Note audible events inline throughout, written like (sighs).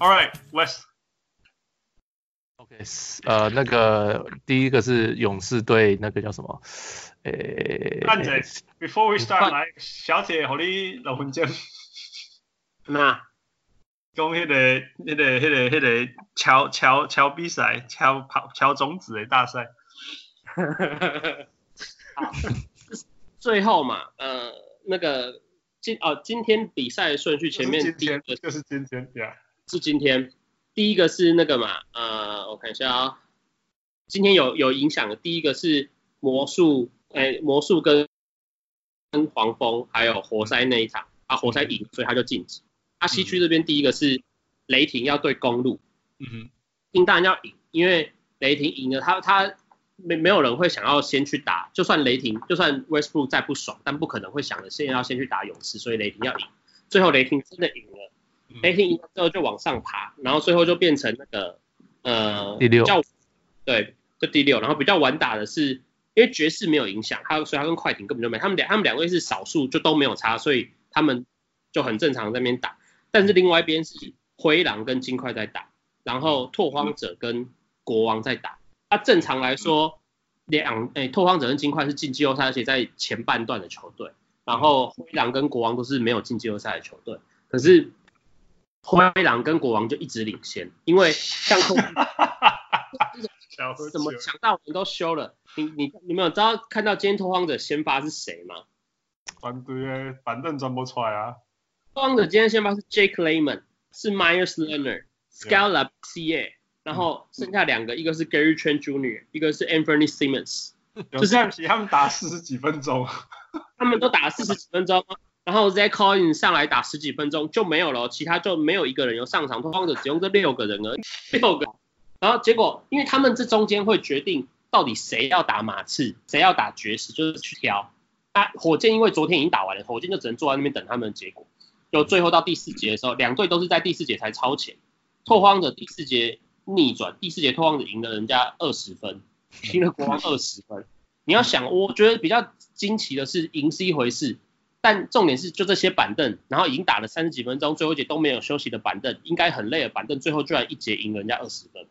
All right, West. OK，呃，那个第一个是勇士队，那个叫什么？诶，安姐，Before we start，来，小姐，和你六分钟。那，讲迄个、迄个、迄个、迄个敲敲敲比赛，敲跑敲种子的大赛。(laughs) 好，最后嘛，呃，那个今哦，今天比赛顺序前面第一个就是今天，对啊，是今天。第一个是那个嘛，呃，我看一下啊、哦，今天有有影响的，第一个是魔术，哎，魔术跟跟黄蜂还有活塞那一场，啊，活塞赢，所以他就晋级。啊，西区这边第一个是雷霆要对公路，嗯哼，应当然要赢，因为雷霆赢了，他他没没有人会想要先去打，就算雷霆，就算 Westbrook 再不爽，但不可能会想着现在要先去打勇士，所以雷霆要赢，最后雷霆真的赢了。雷霆赢了之后就往上爬，然后最后就变成那个呃第六，对，就第六。然后比较晚打的是，因为爵士没有影响，他所以他跟快艇根本就没，他们两他们两位是少数就都没有差，所以他们就很正常在那边打。但是另外一边是灰狼跟金块在打，然后拓荒者跟国王在打。那、啊、正常来说，两诶拓荒者跟金块是进季后赛，而且在前半段的球队，然后灰狼跟国王都是没有进季后赛的球队，可是。灰狼跟国王就一直领先，因为像拓荒者怎么抢到人都修了，你你你们有知道看到今天拓荒者先发是谁吗？反对，板凳转不出来啊。拓荒者今天先发是 Jake Layman，是 Meyers Leonard，Skal Labissiere，然后剩下两个，一个是 Gary Trent Jr.，一个是 Anthony Simmons，(laughs) 就是他们打四十几分钟，(laughs) 他们都打了四十几分钟。然后 Zach Collins 上来打十几分钟就没有了，其他就没有一个人有上场，拓荒者只用这六个人而已，(laughs) 六个。然后结果，因为他们这中间会决定到底谁要打马刺，谁要打爵士，就是去挑。啊，火箭因为昨天已经打完了，火箭就只能坐在那边等他们的结果。就最后到第四节的时候，两队都是在第四节才超前。拓荒者第四节逆转，第四节拓荒者赢了人家二十分，赢了国王二十分。你要想，我觉得比较惊奇的是，赢是一回事。但重点是，就这些板凳，然后已经打了三十几分钟，最后一节都没有休息的板凳，应该很累的板凳，最后居然一节赢了人家二十分。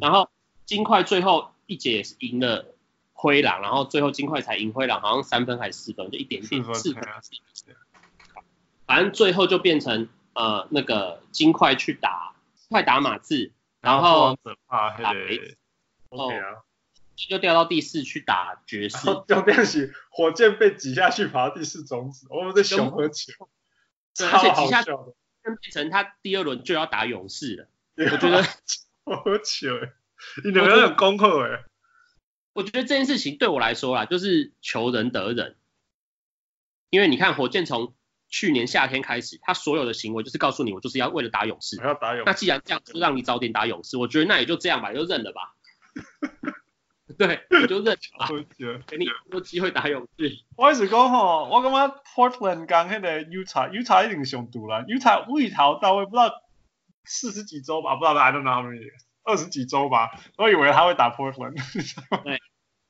然后金块最后一节也是赢了灰狼，然后最后金块才赢灰狼，好像三分还是四分，就一点点四分。反正最后就变成呃那个金块去打，快打马刺，然后打雷。OK 啊。就掉到第四去打爵士，就这样子，火箭被挤下去爬到第四种子，我们在熊和球，对，而且挤下去变成他第二轮就要打勇士了，(laughs) 我觉得 (laughs) 好球哎，你有没有点功课哎？我觉得这件事情对我来说啦，就是求人得人，因为你看火箭从去年夏天开始，他所有的行为就是告诉你，我就是要为了打勇士，要打勇士，那既然这样，就让你早点打勇士，我觉得那也就这样吧，就认了吧。(laughs) (laughs) 对，我就认啊，(laughs) 给你多机会打勇士。我意思讲吼，我感觉 Portland 刚迄个 Utah，Utah 一定上赌了，Utah 从头到位不知道四十几周吧，不知道 I don't know how many，二十几周吧，我以为他会打 Portland，对，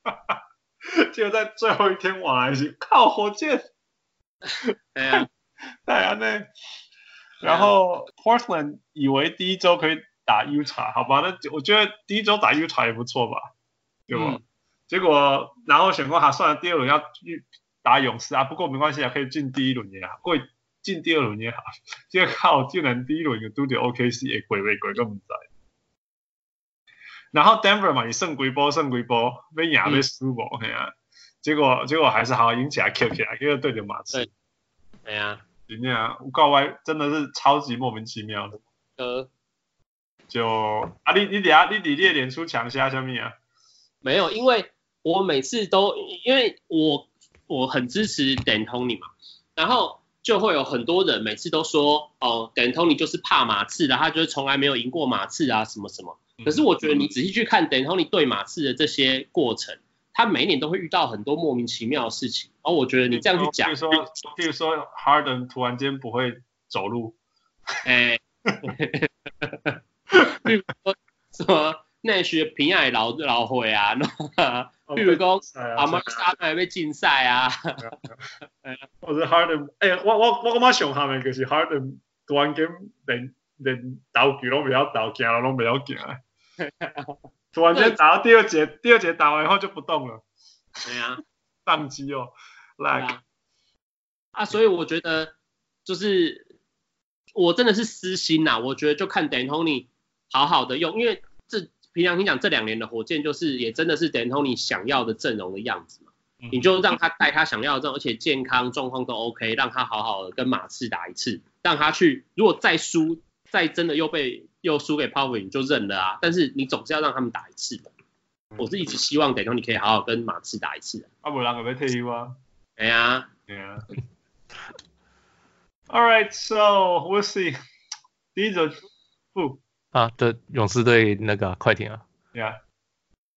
(laughs) 结果在最后一天往来是，靠火箭，对啊，对啊，那。然后 Portland 以为第一周可以打 Utah，好吧，那我觉得第一周打 Utah 也不错吧。对吧？嗯、结果然后选过他算了，第二轮要去打勇士啊，不过没关系啊，可以进第一轮也好，过进第二轮也好。结果靠，竟然第一轮就都对 OKC 也鬼未鬼都不在。然后 Denver 嘛，也胜几波胜几波，被压被输波，嘿啊。结果结果还是好好赢起来，Q 起来，因为对着马刺。对呀，里面啊，告歪真的是超级莫名其妙的。呃，就啊，你你等下你你列脸出强虾什么啊？没有，因为我每次都因为我我很支持 D'Antoni 嘛，然后就会有很多人每次都说哦 D'Antoni 就是怕马刺的，他就是从来没有赢过马刺啊什么什么。可是我觉得你仔细去看 D'Antoni 对马刺的这些过程，他每一年都会遇到很多莫名其妙的事情。而、哦、我觉得你这样去讲，比如说比如说 Harden 突然间不会走路，哎，(laughs) (laughs) 比如说什么？那些平爱老老会啊，(laughs) 比如讲阿马沙还被禁赛啊，或者 Harden，哎，我我我感觉上下面就是 Harden (laughs) 突然间连连道具拢不要倒，行都不要行。突然间打到第二节，第二节打完以后就不动了。对啊，(laughs) 宕机哦，来啊，啊，所以我觉得就是我真的是私心呐，我觉得就看 D'Antoni 好好的用，因为这平常心讲这两年的火箭就是也真的是 D'Antoni 想要的阵容的样子嘛，嗯、你就让他带他想要的阵容，而且健康状况都 OK，让他好好的跟马刺打一次，让他去，如果再输，再真的又被又输给 Popovich 就认了啊，但是你总是要让他们打一次的。我是一直希望 D'Antoni 可以好好跟马刺打一次的。啊，不然可要退休啊。哎呀，对啊。All right, so we'll see. 第一组，不啊，对，勇士队那个快艇啊。对啊。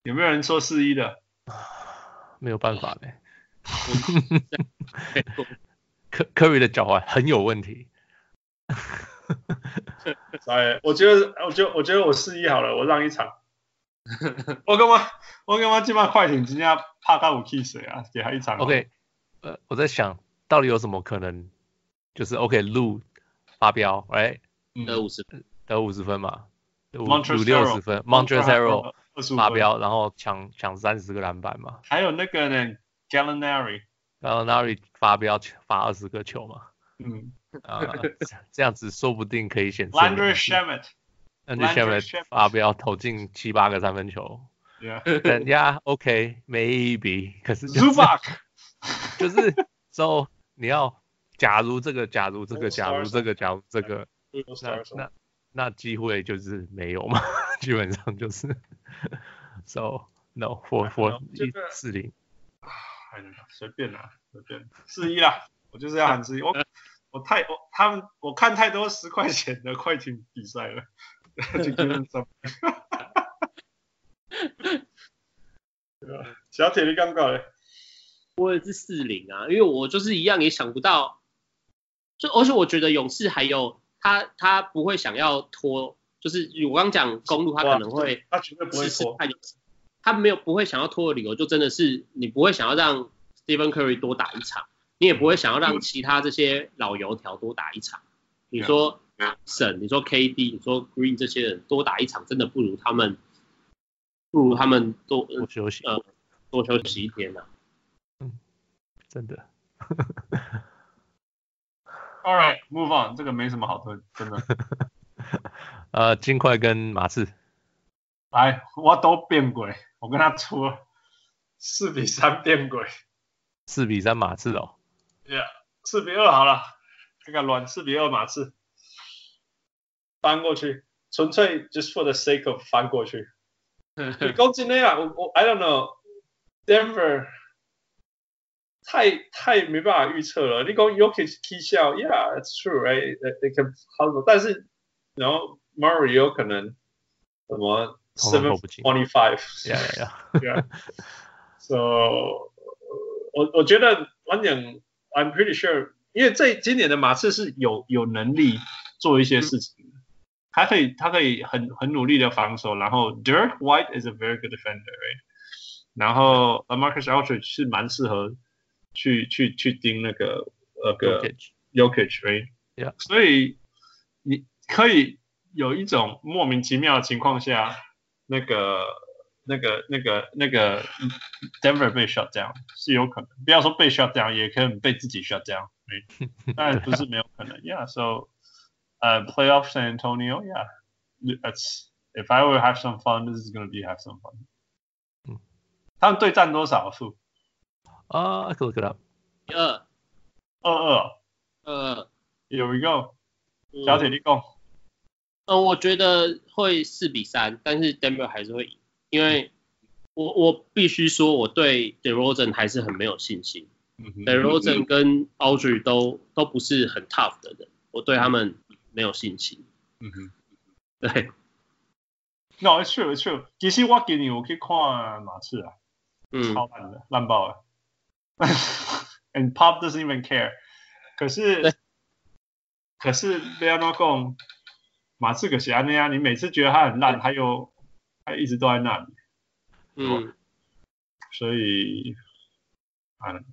有没有人说四一的？(sighs) 没有办法嘞。(laughs) 科 Curry 的脚踝很有问题。(laughs) 哎，我觉得，我觉得，我觉得我四一好了，我让一场。我干嘛？我干嘛？基本上快艇今天怕他武器谁啊？给他一场。OK，呃，我在想到底有什么可能，就是 OK，路发飙，哎，得五十分，得五十分嘛，五五六十分，Montrezl 发飙，然后抢抢三十个篮板嘛。还有那个呢，Gallinari，Gallinari 发飙发二十个球嘛。嗯。啊，这样子说不定可以显示。Landry Shamet。那就下面发飙投进七八个三分球，等下 OK，maybe，可是就是 (laughs) 就是说你要假如这个假如这个假如这个假如这个，那那那机会就是没有嘛，(laughs) 基本上就是，so no for for 一四零，(sighs) 哎，随便啦，随便四一啦，我就是要喊四一，我 (laughs) 我太我他们我看太多十块钱的快艇比赛了。(laughs) 小铁你刚刚嘞？我也是四零啊，因为我就是一样也想不到，就而且我觉得勇士还有他他不会想要拖，就是我刚讲公路他可能会，他绝对不会拖，他没有不会想要拖的理由，就真的是你不会想要让 Stephen Curry 多打一场，你也不会想要让其他这些老油条多打一场，你说。省，你说 KD，你说 Green 这些人多打一场，真的不如他们，不如他们多，多休息，呃，多休息一天呢、啊。嗯，真的。All right, move on，这个没什么好说，真的。(laughs) 呃，金块跟马刺。来，我都变鬼，我跟他出四比三变鬼。四比三马刺哦。Yeah，四比二好了，看看乱，四比二马刺。翻过去，纯粹 just for the sake of 翻过去。(laughs) 你攻击那样，我我 I don't know，Denver 太太没办法预测了。你讲 Yokic 踢笑，Yeah，it's true，right？They can handle，但是然后 Murray 有可能什么 seven twenty five，Yeah，Yeah，Yeah。So 我我觉得，反正 I'm pretty sure，因为这今年的马刺是有有能力做一些事情。嗯他可以，他可以很很努力的防守，然后 Derrick White is a very good defender，right？然后 Marcus Aldridge 是蛮适合去去去盯那个那个 Jokic，right？Yeah。所以你可以有一种莫名其妙的情况下，那个那个那个那个 Denver 被 shut down 是有可能，不要说被 shut down，也可能被自己 shut？当然不是没有可能，Yeah，so。呃、uh,，Playoff San Antonio，Yeah，That's if I will have some fun, this is gonna be have some fun。嗯，他们对战多少数？啊、uh,，I can look it up。二二二二，Here we go。小铁你讲。嗯，我觉得会四比三，但是 Denver 还是会赢，因为我我必须说我对 DeRozan 还是很没有信心。嗯 DeRozan 跟 Audrey 都都不是很 tough 的人，我对他们。没有信心。嗯哼，对。No, it's true, it's true。其实我今年我去看马刺啊，嗯，超烂的，烂爆了。And Pop doesn't even care。可是，可是不要那讲，马刺可是安那样，你每次觉得他很烂，他又他一直都在那里。嗯。所以，嗯，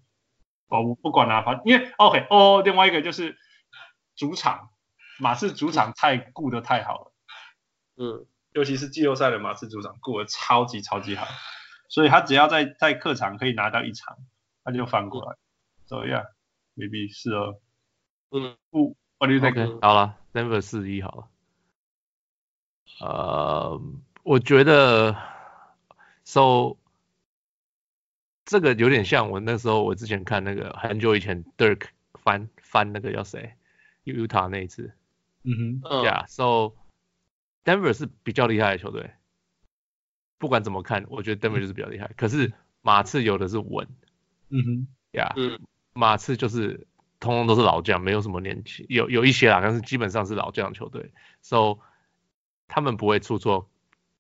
哦，我不管了，反正因为 OK，哦，另外一个就是主场。马刺主场太顾得太好了，嗯，尤其是季后赛的马刺主场顾得超级超级好，所以他只要在在客场可以拿到一场，他就反过来。So yeah，maybe 是哦。嗯，不，What do you think？、Okay, 好了，Denver 四一好了。呃，我觉得，so 这个有点像我那时候我之前看那个很久以前 Dirk 翻翻那个叫谁，Utah 那一次。嗯哼。Yeah，so Denver 是比较厉害的球队。不管怎么看，我觉得 Denver 就是比较厉害。可是马刺有的是稳。嗯哼。Yeah，嗯，马刺就是通通都是老将，没有什么年轻，有有一些啦，但是基本上是老将球队。So 他们不会出错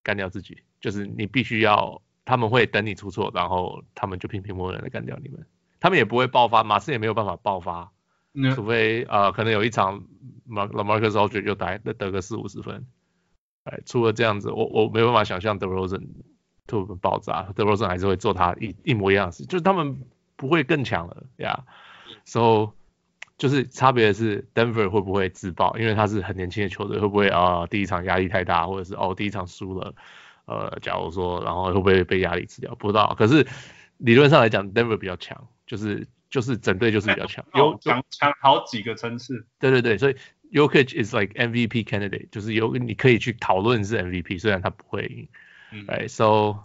干掉自己，就是你必须要，他们会等你出错，然后他们就平平稳稳的干掉你们。他们也不会爆发，马刺也没有办法爆发，嗯、除非呃可能有一场马 LaMarcus Aldridge 就打得个四五十分。哎，除了这样子，我我没办法想象 DeRozan 突然爆炸，DeRozan 还是会做他一一模一样的事，就是他们不会更强了呀。Yeah. So 就是差别的是，Denver 会不会自爆？因为他是很年轻的球队，会不会啊、呃、第一场压力太大，或者是哦第一场输了，呃，假如说，然后会不会被压力吃掉？不知道。可是理论上来讲，Denver 比较强，就是就是整队就是比较强，有强强好几个层次。对对对，所以 Jokic is like MVP candidate，就是有你可以去讨论是 MVP，虽然他不会赢。嗯。哎，so。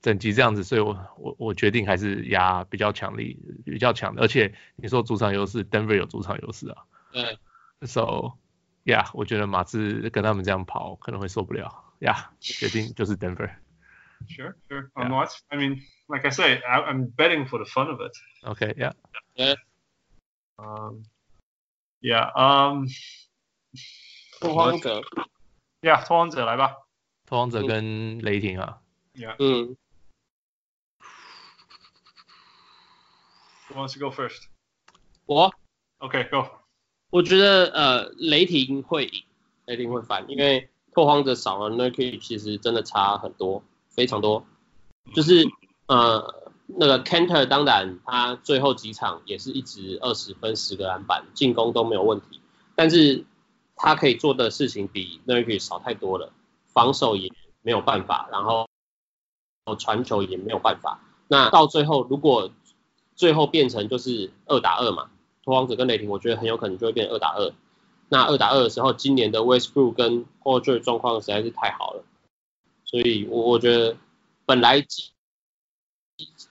整集这样子，所以我我我决定还是压比较强力、比较强的，而且你说主场优势，Denver 有主场优势啊。对。So yeah，我觉得马刺跟他们这样跑可能会受不了。Yeah，决定就是 Denver。Sure, sure. I'm not. I mean, like I say, I'm betting for the fun of it. Okay, yeah. Yeah. Um. Yeah. Um. 拓荒者。Yeah，拓荒者来吧。拓荒者跟雷霆啊。Yeah. 嗯。Who wants to go first? 我。Okay, go. 我觉得呃雷霆会赢，雷霆会翻，因为拓荒者少了 Nurkic 其实真的差很多，非常多。就是呃那个 Kanter 当然他最后几场也是一直二十分十个篮板，进攻都没有问题，但是他可以做的事情比 Nurkic 少太多了，防守也没有办法，然后。传球也没有办法，那到最后如果最后变成就是二打二嘛，拓荒者跟雷霆，我觉得很有可能就会变二打二。那二打二的时候，今年的 Westbrook 跟 p o r g e 状况实在是太好了，所以我我觉得本来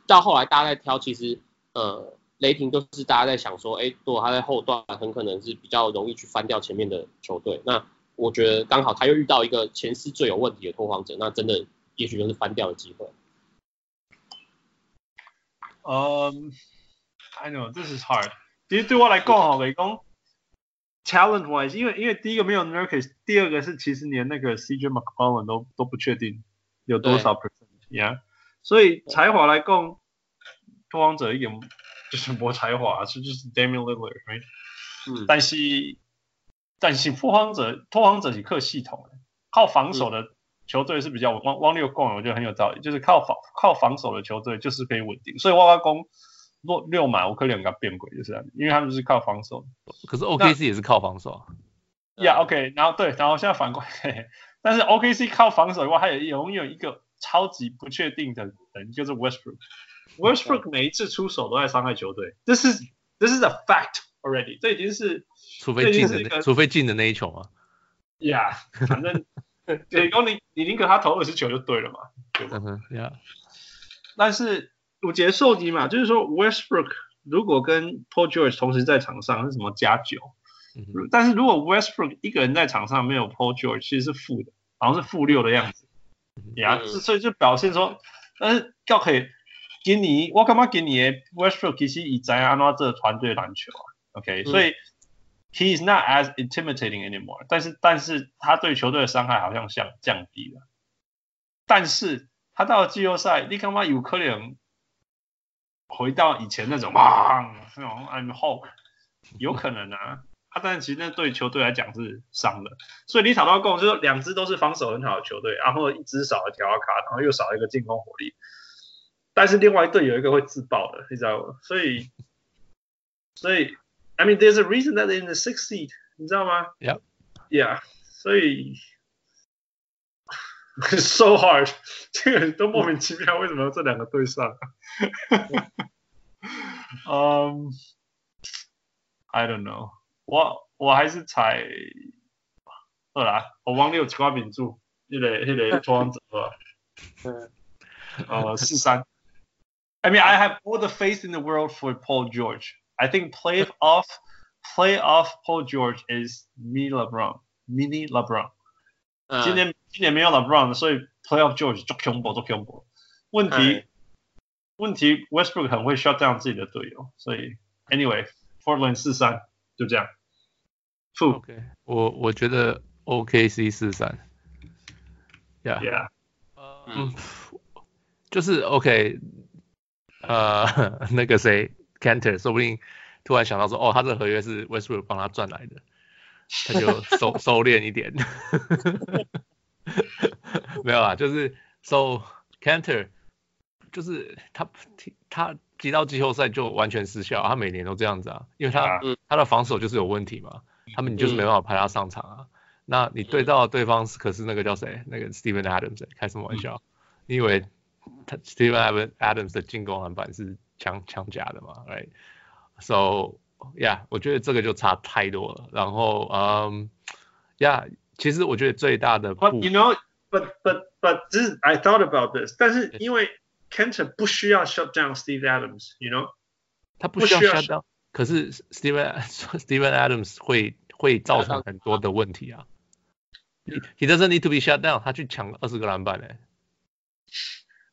到后来大家在挑，其实呃雷霆都是大家在想说，哎，如果他在后段很可能是比较容易去翻掉前面的球队。那我觉得刚好他又遇到一个前四最有问题的拓荒者，那真的。也许就是翻掉的机会。嗯、um,，I know this is hard。其实对我来讲哈，雷公 talent wise，因为因为第一个没有 Nurkic，第二个是其实连那个 CJ McCollum 都都不确定有多少 percent，yeah。所以才华来讲，拓荒者一点就是没才华，是就是 Damian Lillard，right？嗯。但是但是拓荒者拓荒者是靠系统，靠防守的。嗯球队是比较汪汪六共，我觉得很有道理，就是靠防靠防守的球队就是可以稳定，所以挖挖工六六码我可以两个变轨就是这样，因为他们是靠防守。可是 OKC 也是靠防守。呀、yeah,，OK，然后对，然后现在反过来，(laughs) 但是 OKC 靠防守以外，还有永远一个超级不确定的人，就是 Westbrook。Westbrook 每一次出手都在伤害球队，这是这是 a fact already，这已经是除非进的那除非进的那一球啊。呀、yeah,，反正。(laughs) 对，然后你你宁可他投二十球就对了嘛，对吧？嗯 yeah. 但是我觉得受击嘛，就是说 Westbrook 如果跟 Paul George 同时在场上是什么加九、嗯，但是如果 Westbrook 一个人在场上没有 Paul George，其实是负的，好像是负六的样子。呀、嗯，所以就表现说，但是要可以给你，我干嘛给你 Westbrook 其实以在安纳这团队篮球啊，OK，、嗯、所以。He is not as intimidating anymore，但是但是他对球队的伤害好像降降低了，但是他到了季后赛，你干嘛有可能回到以前那种啊那种 I'm Hulk，有可能啊，他但其实那对球队来讲是伤的，所以你找到共就是两支都是防守很好的球队，然后一支少了条卡，然后又少了一个进攻火力，但是另外一队有一个会自爆的，你知道吗？所以所以。I mean, there's a reason that they're in the sixth seed. 你知道吗？Yeah，Yeah，所以 (laughs) so hard，这(laughs) (laughs) 个都莫名其妙，为什么这两个对上？嗯、um,，I don't know，我我还是猜二啦，我忘了有瓜饼住，那个那个托邦者吧。嗯，呃，四三。I mean, I have all the faith in the world for Paul George. I think playoff, playoff Paul George is mini LeBron, mini LeBron. 今年今年没有 LeBron，所以 playoff George 足恐怖，足恐怖。问题问题，Westbrook 很会 shut down 自己的队友，所以 anyway，Portland 四三就这样。OK，我我觉得 OKC 四三。Yeah. Yeah. 嗯，就是 OK。呃，那个谁 ，Kanter，说不定突然想到说，哦，他这个合约是 Westbrook 帮他赚来的，他就收 (laughs) 收敛一点。(laughs) 没有啦，就是 So Canter，就是他他提到季后赛就完全失效，他每年都这样子啊，因为他、嗯、他的防守就是有问题嘛，他们你就是没办法派他上场啊。嗯、那你对到对方可是那个叫谁？那个 Steven Adams，开什么玩笑？你以为？他 Steven Adams 的进攻篮板是强强加的嘛？Right，so yeah，我觉得这个就差太多了。然后嗯，yeah，其实我觉得最大的，But you know，but but but this I thought about this，但是因为 Kanter 不需要 shut down Steve Adams，you know，他不需要 shut down，可是 Steven Steven Adams 会会造成很多的问题啊。He doesn't need to be shut down，他去抢二十个篮板嘞。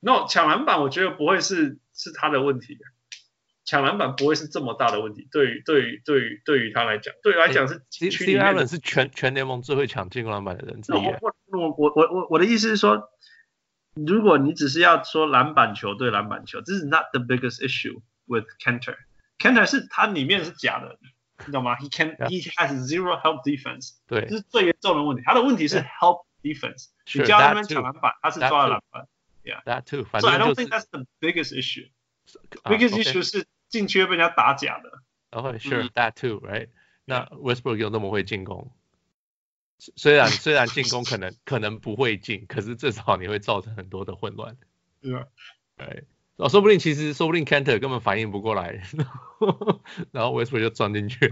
No，抢篮板我觉得不会是是他的问题，抢篮板不会是这么大的问题。对于对于对于对于他来讲，对于来讲是。Steve Allen 是全全联盟最会抢进攻篮板的人之一。我我我我我我的意思是说，如果你只是要说篮板球对篮板球，这是 not the biggest issue with Kanter。Kanter 是他里面是假的，你知道吗？He can he has zero help defense。对，这是最严重的问题。他的问题是 help defense。你叫他们抢篮板，他是抓了篮板。Yeah, that too. So I don't think that's the biggest issue. Biggest issue 是禁区被人家打假的。Oh, sure, that too, right? 那 Westbrook 又那么会进攻，虽然虽然进攻可能可能不会进，可是至少你会造成很多的混乱。对啊，哎，哦，说不定其实说不定 (laughs) Kanter 根本反应不过来，然后 Westbrook (laughs) 就钻进去。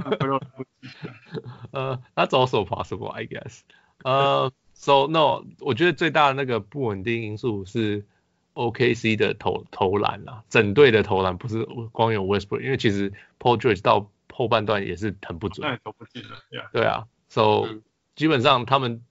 呃，that's also (laughs) possible, I guess. 呃。 So no，我觉得最大的那个不稳定因素是 OKC 的投投篮啦，整队的投篮不是光有 Westbrook，因为其实 Paul George 到后半段也是很不准。那投不进了，yeah. 对啊，So、嗯、基本上他们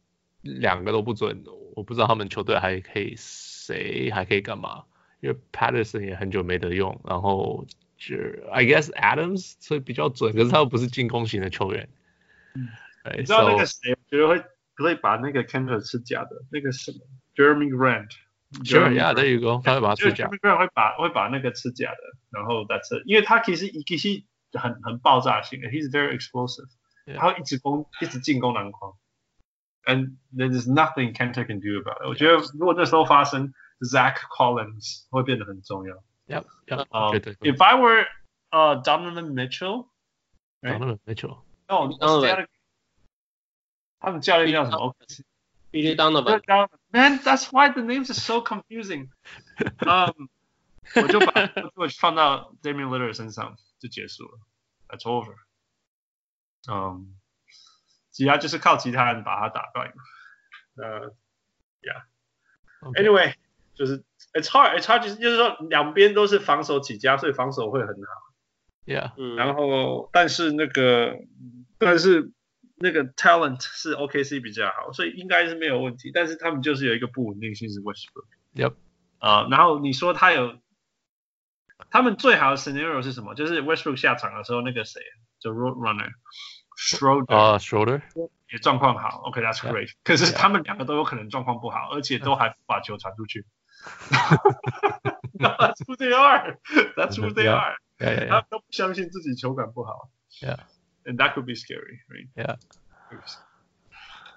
两个都不准，我不知道他们球队还可以谁还可以干嘛，因为 Patterson 也很久没得用，然后就 I guess Adams 所以比较准，可是他又不是进攻型的球员。嗯，你知道那个谁？我觉得会。可以把那个 Kanter 吃假的，那个什么 Jerami Grant。Sure, yeah, there you go. 他会把它吃假。Jerami Grant 会把会把那个吃假的，然后 That's it，因为他其实其实很很爆炸性的，He's very explosive，他会一直攻一直进攻篮筐，and there's nothing Kanter can do about it。我觉得如果那时候发生，Zach Collins 会变得很重要。Yep, yep. If I were uh Donovan Mitchell, Donovan Mitchell. Oh, 他们教练叫什么？Billy Donovan。Man, that's why the names are so confusing. Um, 我就把我放到 Damian Lillard 身上就结束了。That's over. Um, 其他就是靠其他人把他打败。呃、uh,，Yeah. Anyway，就是 It's hard. It's hard. 就是就是说两边都是防守起家，所以防守会很好。Yeah. 然后，但是那个，但是。那个 talent 是 OKC 比较好，所以应该是没有问题。但是他们就是有一个不稳定性是 Westbrook。Yep。啊，然后你说他有，他们最好的 scenario 是什么？就是 Westbrook 下场的时候，那个谁，就 Road Runner Schroeder 啊 Schroeder 也状况好。OK，that's、great。可是他们两个都有可能状况不好，而且都还不把球传出去。That's who they are. That's who they are. 他们都不相信自己球感不好。Yeah. And that could be scary, right? Yeah.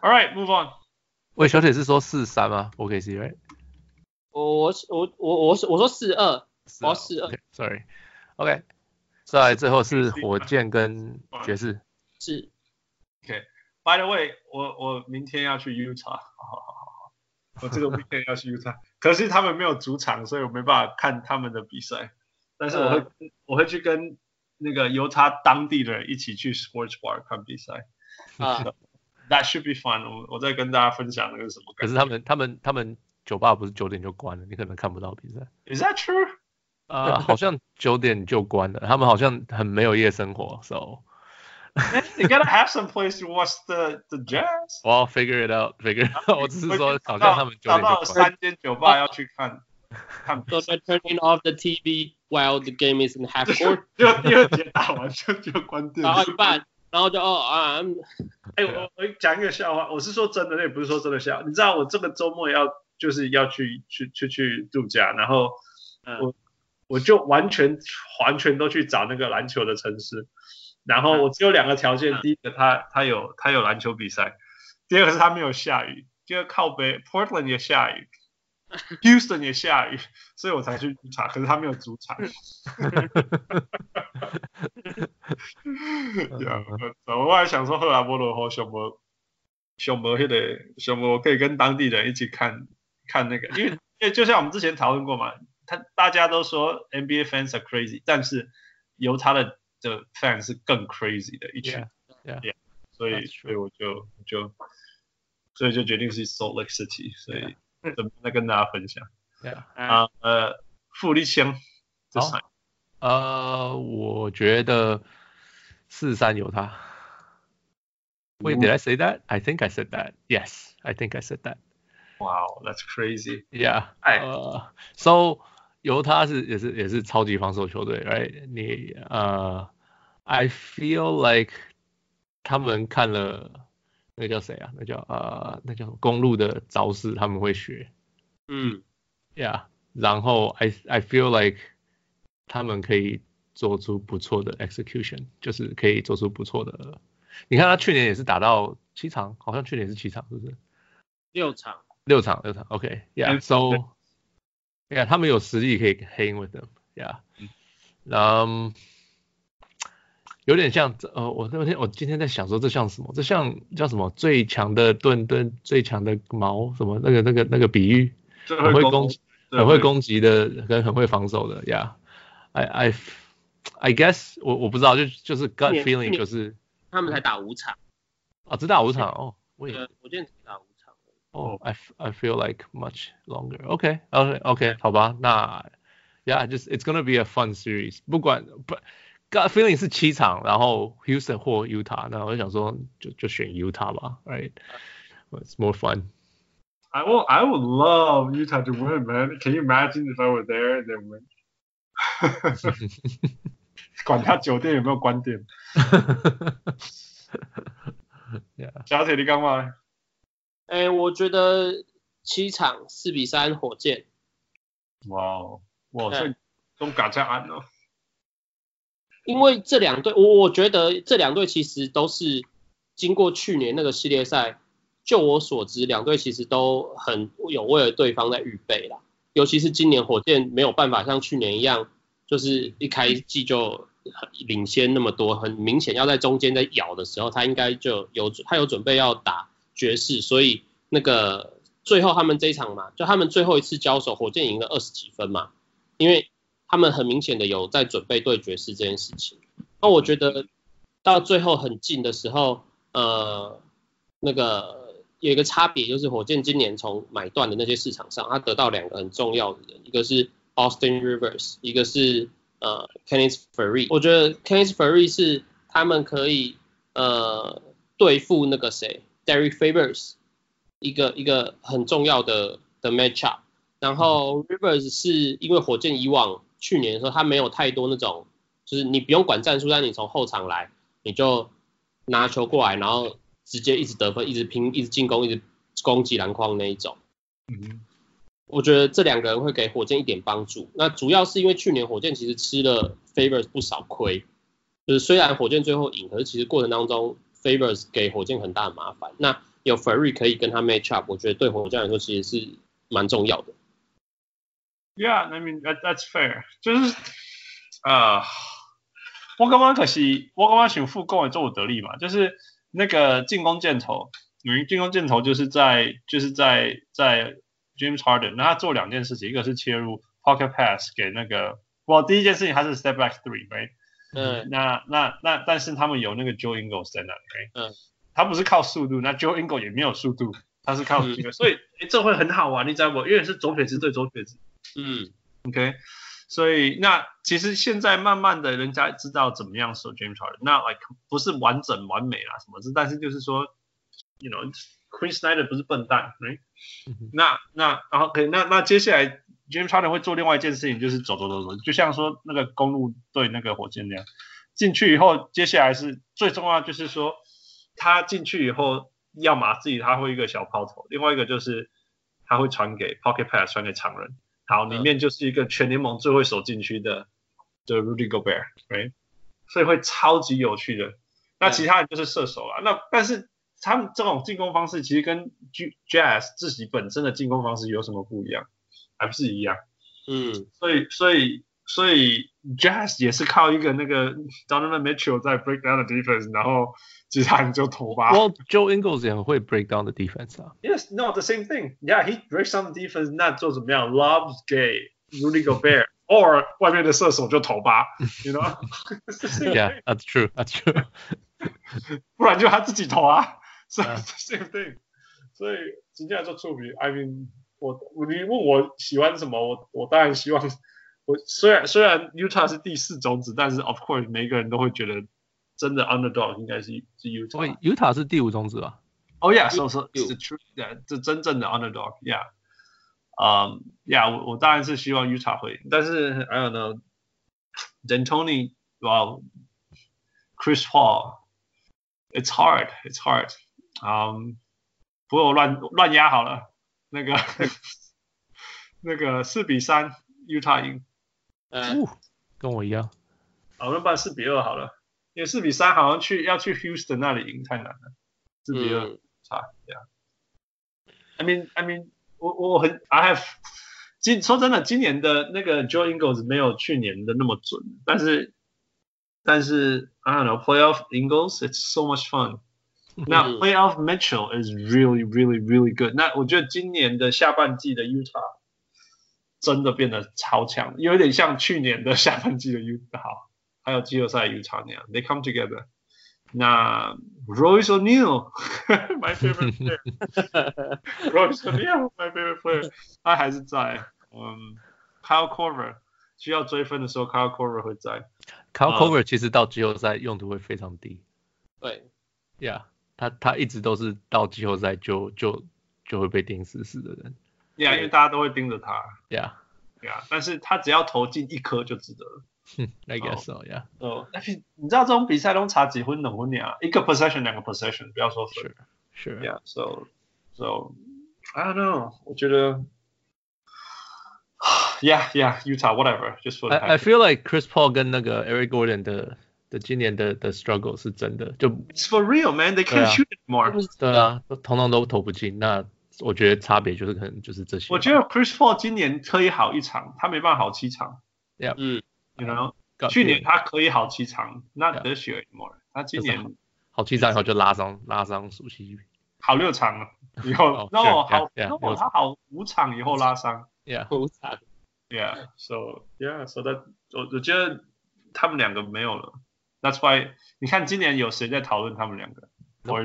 All right, move on. 喂，小铁是说四三吗？OKC, right? 我我我我我我说四二，我四二。Sorry. OK. 再来最后是火箭跟爵士。是。 OK，By、okay. the way，我我明天要去 Utah，好好好好，我这个明天要去 Utah，可是他们没有主场，所以我没办法看他们的比赛。但是我会、呃、我会去跟 (laughs) 那个犹他当地的人一起去 Sports Bar 看比赛。啊、uh,，That should be fun 我。我我再跟大家分享那个什么。可是他们他们他们酒吧不是九点就关了，你可能看不到比赛。Is that true？啊、uh,，好像九点就关了，他们好像很没有夜生活，so。you gotta have some place to watch the the jazz. Well, figure it out, figure it out. 我只是说，好像他们九点就关。找到三间酒吧要去看。看 so they're turning off the TV while the game is in half court. 就第二节打完就就关电。打到一半，然后就哦啊，(laughs) 哎、欸，我我讲一个笑话，我是说真的，那也不是说真的笑。你知道我这个周末要就是要去去去去度假，然后我、嗯、我就完全完全都去找那个篮球的城市。然后我只有两个条件，第一个他他有他有篮球比赛，第二个是他没有下雨，第二靠北 Portland 也下雨 (laughs) Houston 也下雨，所以我才去主场，可是他没有主场。我我还想说，赫拉波罗和熊博熊博那个熊博可以跟当地人一起看看那个，因为 (laughs) 因为就像我们之前讨论过嘛，他大家都说 NBA fans are crazy，但是由他的。的 fans 是更 crazy 的一群 yeah, yeah, 所以所以我就就所以就决定是 Salt Lake City，所以准备再跟大家分享。啊呃，富力枪，好，呃，我觉得四三有他。Wait, did I say that? I think I said that. Yes, I think I said that. Wow, that's crazy. Yeah. 呃、uh,，So 犹他是也是也是超级防守球队，right？你呃、uh,，I feel like 他们看了那叫谁啊？那叫呃，uh, 那叫公路的招式，他们会学。嗯，Yeah。然后 I I feel like 他们可以做出不错的 execution，就是可以做出不错的。你看他去年也是打到七场，好像去年是七场，是不是？六场。六场，六场。OK，Yeah，So。Yeah，他们有实力可以 hang with them，Yeah，嗯、um,，有点像呃，我那天我今天在想说，这像什么？这像叫什么？最强的盾盾，最强的矛，什么那个那个那个比喻？很会攻，很会攻击的跟很会防守的，Yeah，I I I guess 我我不知道，就就是 gut feeling 就是他们才打五场，啊，只打五场哦，我也我今天只打五场。哦、oh,，I I feel like much longer. OK OK OK，好吧，那 Yeah，just it's gonna be a fun series 不。管不 feeling 是七场，然后 Houston 或 Utah，那我就想说就就选 Utah 吧，Right？It's more fun. I will I would love Utah to win, man. Can you imagine if I were there and they win? 管他酒店有没有关店。yeah. 小铁，你干嘛？哎，我觉得七场四比三火箭。哇哦，哇，这都敢这样安哦。因为这两队，我我觉得这两队其实都是经过去年那个系列赛，就我所知，两队其实都很有为了对方在预备啦。尤其是今年火箭没有办法像去年一样，就是一开季就很领先那么多，很明显要在中间在咬的时候，他应该就有他有准备要打。爵士，所以那个最后他们这一场嘛，就他们最后一次交手，火箭赢了二十几分嘛，因为他们很明显的有在准备对爵士这件事情。那我觉得到最后很近的时候，呃，那个有一个差别就是火箭今年从买断的那些市场上，他得到两个很重要的人，一个是 Austin Rivers，一个是呃 Kenneth Faried。我觉得 Kenneth Faried 是他们可以呃对付那个谁。Derrick Favors 一个一个很重要的的 matchup，然后 Rivers 是因为火箭以往去年的时候他没有太多那种，就是你不用管战术，但你从后场来，你就拿球过来，然后直接一直得分，一直拼，一直进攻，一直攻击篮筐那一种。嗯，我觉得这两个人会给火箭一点帮助。那主要是因为去年火箭其实吃了 Favors 不少亏，就是虽然火箭最后赢，可是其实过程当中。Favors 给火箭很大的麻烦，那有 Faried 可以跟他 match up，我觉得对火箭来说其实是蛮重要的。Yeah，I mean that that's fair，就是啊，uh, 我刚刚可惜，我刚刚想副攻也做我得力嘛，就是那个进攻箭头，因为进攻箭头就是在就是在在 James Harden，那他做两件事情，一个是切入 pocket pass 给那个，我第一件事情他是 step back three，right？嗯，那那那但是他们有那个 Joe Ingles 在那里，嗯，他不是靠速度，那 Joe Ingles 也没有速度，他是靠这个，所以诶这会很好玩，你知道不？因为是左撇子对左撇子，嗯，OK。所以那其实现在慢慢的人家知道怎么样守 James Harden，那 like 不是完整完美啦什么的，但是就是说，you know Quinn Snyder 不是笨蛋，right？那那然后 OK，那那接下来 James Harden 会做另外一件事情，就是走走走走，就像说那个公路对那个火箭那样，进去以后，接下来是最重要就是说，他进去以后，要么自己他会一个小抛投，另外一个就是他会传给 Pocket Pass 传给常人。好，里面就是一个全联盟最会守禁区的的 Rudy Gobert，right？所以会超级有趣的。那其他人就是射手了。那但是他们这种进攻方式其实跟 Jazz 自己本身的进攻方式有什么不一样？还不是一样？嗯。所以所以所以 Jazz 也是靠一个那个 Donovan Mitchell 在 break down the defense，然后。其他人就投吧。Well, Joe Ingles 也很会 break down the defense 啊。Yes, no, the same thing. Yeah, he breaks down the defense. 那做怎么样？Lobs 给 Rudy Gobert，or 外面的射手就投吧。You know? (laughs) Yeah, that's true. That's true. (laughs) 不然就他自己投啊。So the same (laughs) thing. 所以今天来做触笔。I mean，我你问我喜欢什么？我我当然希望。 我虽然虽然 Utah 是第四种子，但是 of course 每个人都会觉得。真的 underdog 应该是是 Utah。Utah 是第五种子吧？Oh yeah，so so it's the truth，这真正的 underdog，yeah。嗯，yeah，我我当然是希望 Utah 会，但是 I don't know，D'Antoni，哇，Chris Paul，it's hard，it's hard。嗯，不过我乱乱压好了，那个那个四比三 Utah 赢。嗯，跟我一样。好，我们办四比二好了。因为四比三好像去要去 Houston 那里赢太难了，四比二差这样。I mean I mean 我我很 I have 今说真的今年的那个 Joe Ingles 没有去年的那么准，但是但是 I don't know Playoff Ingles it's so much fun。那 Playoff Mitchell is really really really good。那我觉得今年的下半季的 Utah 真的变得超强，有点像去年的下半季的 Utah。还有季后赛 Utah 那样，They come together。那 Royce O'Neal，my favorite player，Royce O'Neal，my favorite player，他还是在。嗯，Kyle Korver 需要追分的时候，Kyle Korver 会在。Kyle Korver 其实到季后赛用途会非常低。对，Yeah，他他一直都是到季后赛就就就会被盯死死的人。Yeah，因为大家都会盯着他。Yeah，Yeah，但是他只要投进一颗就值得了。I (laughs) guess so, yeah. 哦，但是你知道这种比赛都差几分两分呀？一个 possession 两个 possession，不要说分。是是。Yeah, so so I don't know，我觉得，Yeah, (sighs) yeah, Utah, whatever, just for. I I feel like Chris Paul 跟那个 Eric Gordon 的的今年的的 struggle 是真的，就 It's for real, man. They can't shoot more. 对啊，通通都投不进。那 我觉得差别就是可能就是这些。我觉得 Chris Paul 今年可以好一场，他没办法好七场。Yeah，嗯。You know，去年他可以好七场，Not this year anymore。他今年好七场以后就拉伤，拉伤熟悉。好六场了以后，No 好，No 他好五场以后拉伤。Yeah，五场。Yeah，so yeah，so that 我我觉得他们两个没有了。That's why 你看今年有谁在讨论他们两个？我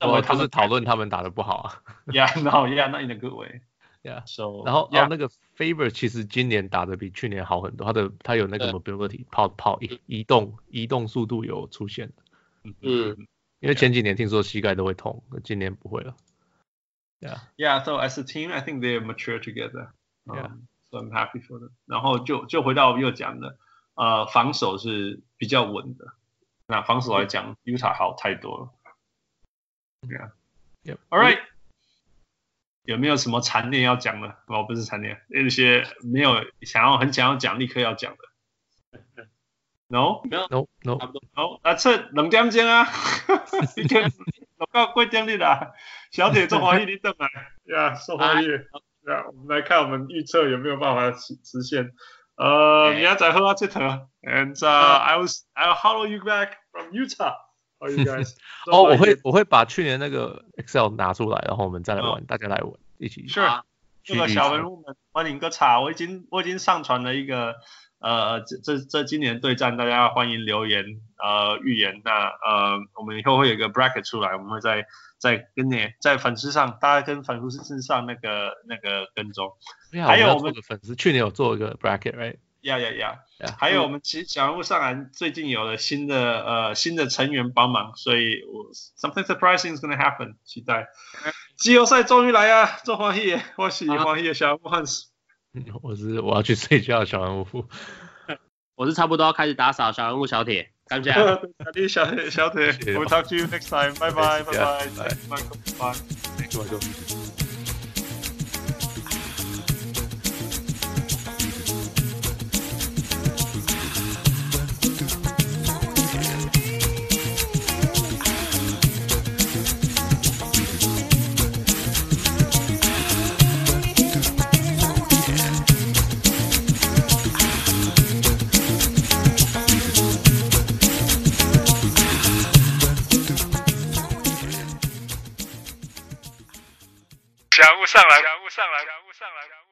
我他是讨论他们打的不好啊。Yeah，No，Yeah，Not in a good way。Yeah，so 然后然后那个 Favor 其实今年打的比去年好很多，他的他有那个 mobility 跑跑移移动移动速度有出现。嗯，因为前几年听说膝盖都会痛，今年不会了。Yeah，Yeah，so as a team I think they mature together. Yeah，so I'm happy for them. 然后就就回到又讲的，呃，防守是比较稳的。那防守来讲，Utah 好太多了。Yeah，All right。有没有什么残念要讲的？哦，不是残念，那些没有想要很想要讲，立刻要讲的。No，No，No，No，啊，这两点钟啊，已经录到几点了啦？小姐中华一零登来，(laughs) 呀，说华语，呀，我们来看我们预测有没有办法实实现。呃，明仔载喝啊，这头，and I will I will follow you back from Utah。You guys？(laughs) 哦，我会我会把去年那个 Excel 拿出来，然后我们再来玩，大家来玩，一起。是，这个小人物们欢迎个茶，我已经我已经上传了一个。呃，这这这今年对战，大家欢迎留言，呃，预言。那呃，我们以后会有一个 bracket 出来，我们会在在跟你，在粉丝上，大家跟粉丝上那个那个跟踪。还有我们的粉丝去年有做一个 bracket，right？呀呀呀！还有我们其实小人物上篮最近有了新的呃新的成员帮忙，所以我 something surprising is gonna happen，期待。季后赛终于来啊！做欢喜，欢喜欢喜，小人物汉斯。(laughs) 我是我要去睡觉，小人物。(laughs) 我是差不多要开始打扫，小人物小铁，感谢。(laughs) 小铁小铁，We'll talk to you next time. Bye bye bye bye bye bye. Thank you. 上来，上来，上来。